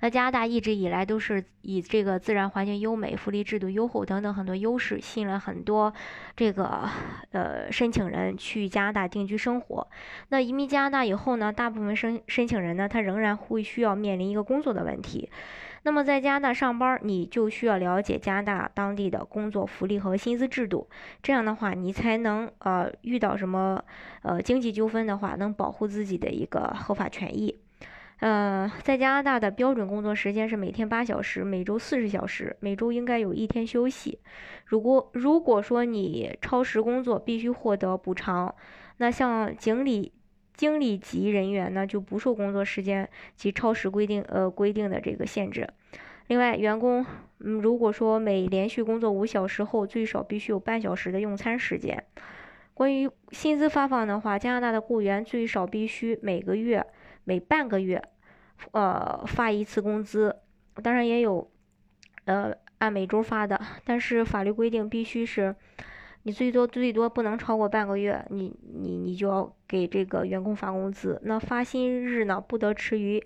那加拿大一直以来都是以这个自然环境优美、福利制度优厚等等很多优势，吸引了很多这个呃申请人去加拿大定居生活。那移民加拿大以后呢，大部分申申请人呢，他仍然会需要面临一个工作的问题。那么在加拿大上班，你就需要了解加拿大当地的工作福利和薪资制度，这样的话，你才能呃遇到什么呃经济纠纷的话，能保护自己的一个合法权益。呃，在加拿大的标准工作时间是每天八小时，每周四十小时，每周应该有一天休息。如果如果说你超时工作，必须获得补偿。那像经理。经理级人员呢就不受工作时间及超时规定呃规定的这个限制。另外，员工嗯如果说每连续工作五小时后，最少必须有半小时的用餐时间。关于薪资发放的话，加拿大的雇员最少必须每个月每半个月呃发一次工资，当然也有呃按每周发的，但是法律规定必须是。你最多最多不能超过半个月，你你你就要给这个员工发工资。那发薪日呢，不得迟于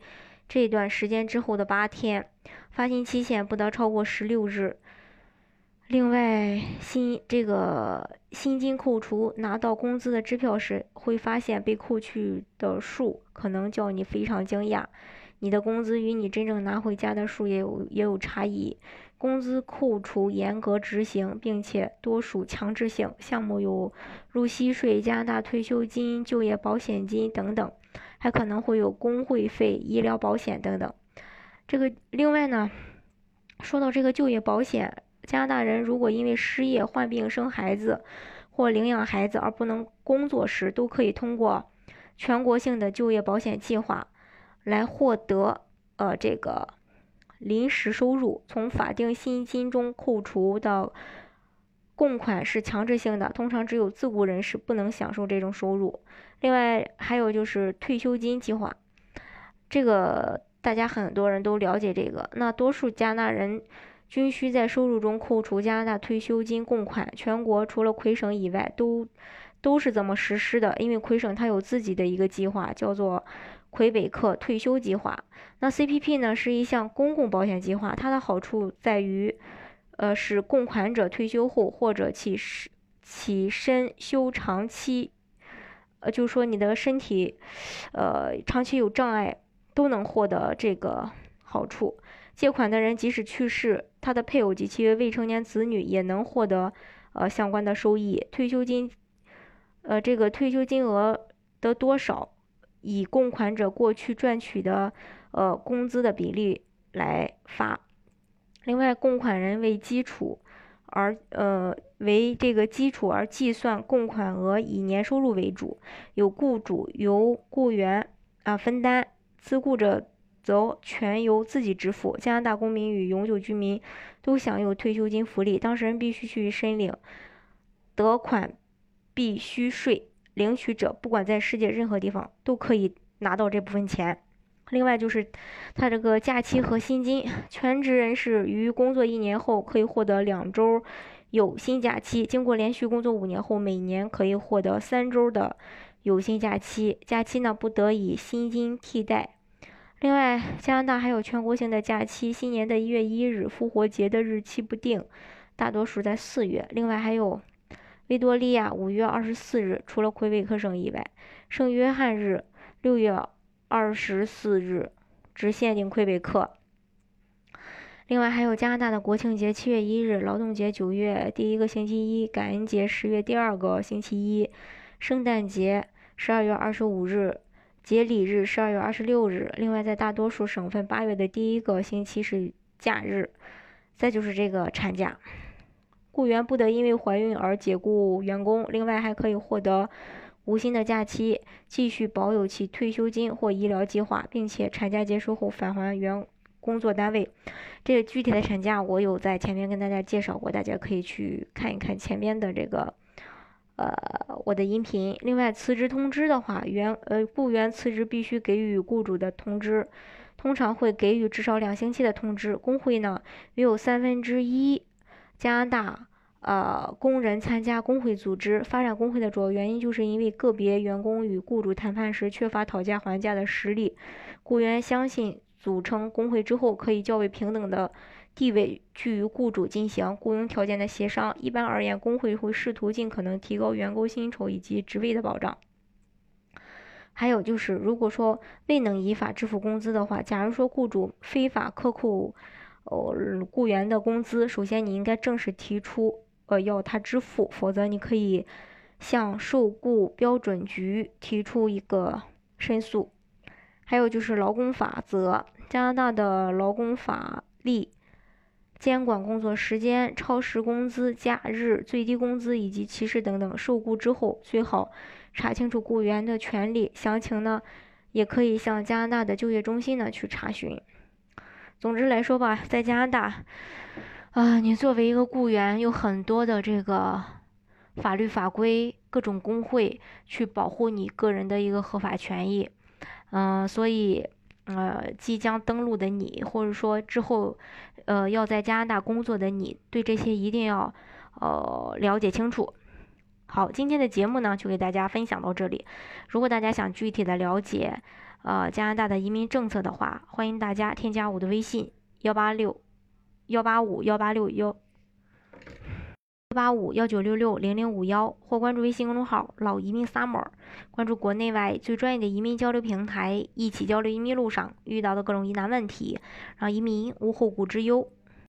这段时间之后的八天，发薪期限不得超过十六日。另外，薪这个薪金扣除拿到工资的支票时，会发现被扣去的数可能叫你非常惊讶，你的工资与你真正拿回家的数也有也有差异。工资扣除严格执行，并且多属强制性项目，有入息税、加拿大退休金、就业保险金等等，还可能会有工会费、医疗保险等等。这个另外呢，说到这个就业保险，加拿大人如果因为失业、患病、生孩子或领养孩子而不能工作时，都可以通过全国性的就业保险计划来获得呃这个。临时收入从法定薪金中扣除的供款是强制性的，通常只有自雇人士不能享受这种收入。另外还有就是退休金计划，这个大家很多人都了解这个。那多数加拿大人均需在收入中扣除加拿大退休金供款。全国除了魁省以外，都都是怎么实施的。因为魁省它有自己的一个计划，叫做。魁北克退休计划，那 CPP 呢是一项公共保险计划，它的好处在于，呃，使供款者退休后或者起起身休长期，呃，就是说你的身体，呃，长期有障碍都能获得这个好处。借款的人即使去世，他的配偶及其未成年子女也能获得呃相关的收益。退休金，呃，这个退休金额的多少？以供款者过去赚取的呃工资的比例来发，另外供款人为基础而呃为这个基础而计算供款额以年收入为主，有雇主由雇员啊分担，自雇者则全由自己支付。加拿大公民与永久居民都享有退休金福利，当事人必须去申领得款必须税。领取者不管在世界任何地方都可以拿到这部分钱。另外就是，他这个假期和薪金，全职人士于工作一年后可以获得两周有薪假期；经过连续工作五年后，每年可以获得三周的有薪假期。假期呢不得以薪金替代。另外，加拿大还有全国性的假期，新年的一月一日、复活节的日期不定，大多数在四月。另外还有。维多利亚五月二十四日，除了魁北克省以外，圣约翰日六月二十四日只限定魁北克。另外还有加拿大的国庆节七月一日，劳动节九月第一个星期一，感恩节十月第二个星期一，圣诞节十二月二十五日，节礼日十二月二十六日。另外在大多数省份，八月的第一个星期是假日。再就是这个产假。雇员不得因为怀孕而解雇员工，另外还可以获得无薪的假期，继续保有其退休金或医疗计划，并且产假结束后返还原工作单位。这个具体的产假我有在前面跟大家介绍过，大家可以去看一看前面的这个呃我的音频。另外，辞职通知的话，员呃雇员辞职必须给予雇主的通知，通常会给予至少两星期的通知。工会呢约有三分之一加拿大。呃，工人参加工会组织，发展工会的主要原因，就是因为个别员工与雇主谈判时缺乏讨价还价的实力。雇员相信组成工会之后，可以较为平等的地位居于雇主进行雇佣条件的协商。一般而言，工会会试图尽可能提高员工薪酬以及职位的保障。还有就是，如果说未能依法支付工资的话，假如说雇主非法克扣哦雇员的工资，首先你应该正式提出。呃，要他支付，否则你可以向受雇标准局提出一个申诉。还有就是劳工法则，加拿大的劳工法例监管工作时间、超时工资、假日、最低工资以及歧视等等。受雇之后，最好查清楚雇员的权利，详情呢也可以向加拿大的就业中心呢去查询。总之来说吧，在加拿大。啊，你作为一个雇员，有很多的这个法律法规、各种工会去保护你个人的一个合法权益。嗯，所以呃，即将登陆的你，或者说之后呃要在加拿大工作的你，对这些一定要呃了解清楚。好，今天的节目呢就给大家分享到这里。如果大家想具体的了解呃加拿大的移民政策的话，欢迎大家添加我的微信幺八六。幺八五幺八六幺八五幺九六六零零五幺，或关注微信公众号“老移民 summer”，关注国内外最专业的移民交流平台，一起交流移民路上遇到的各种疑难问题，让移民无后顾之忧。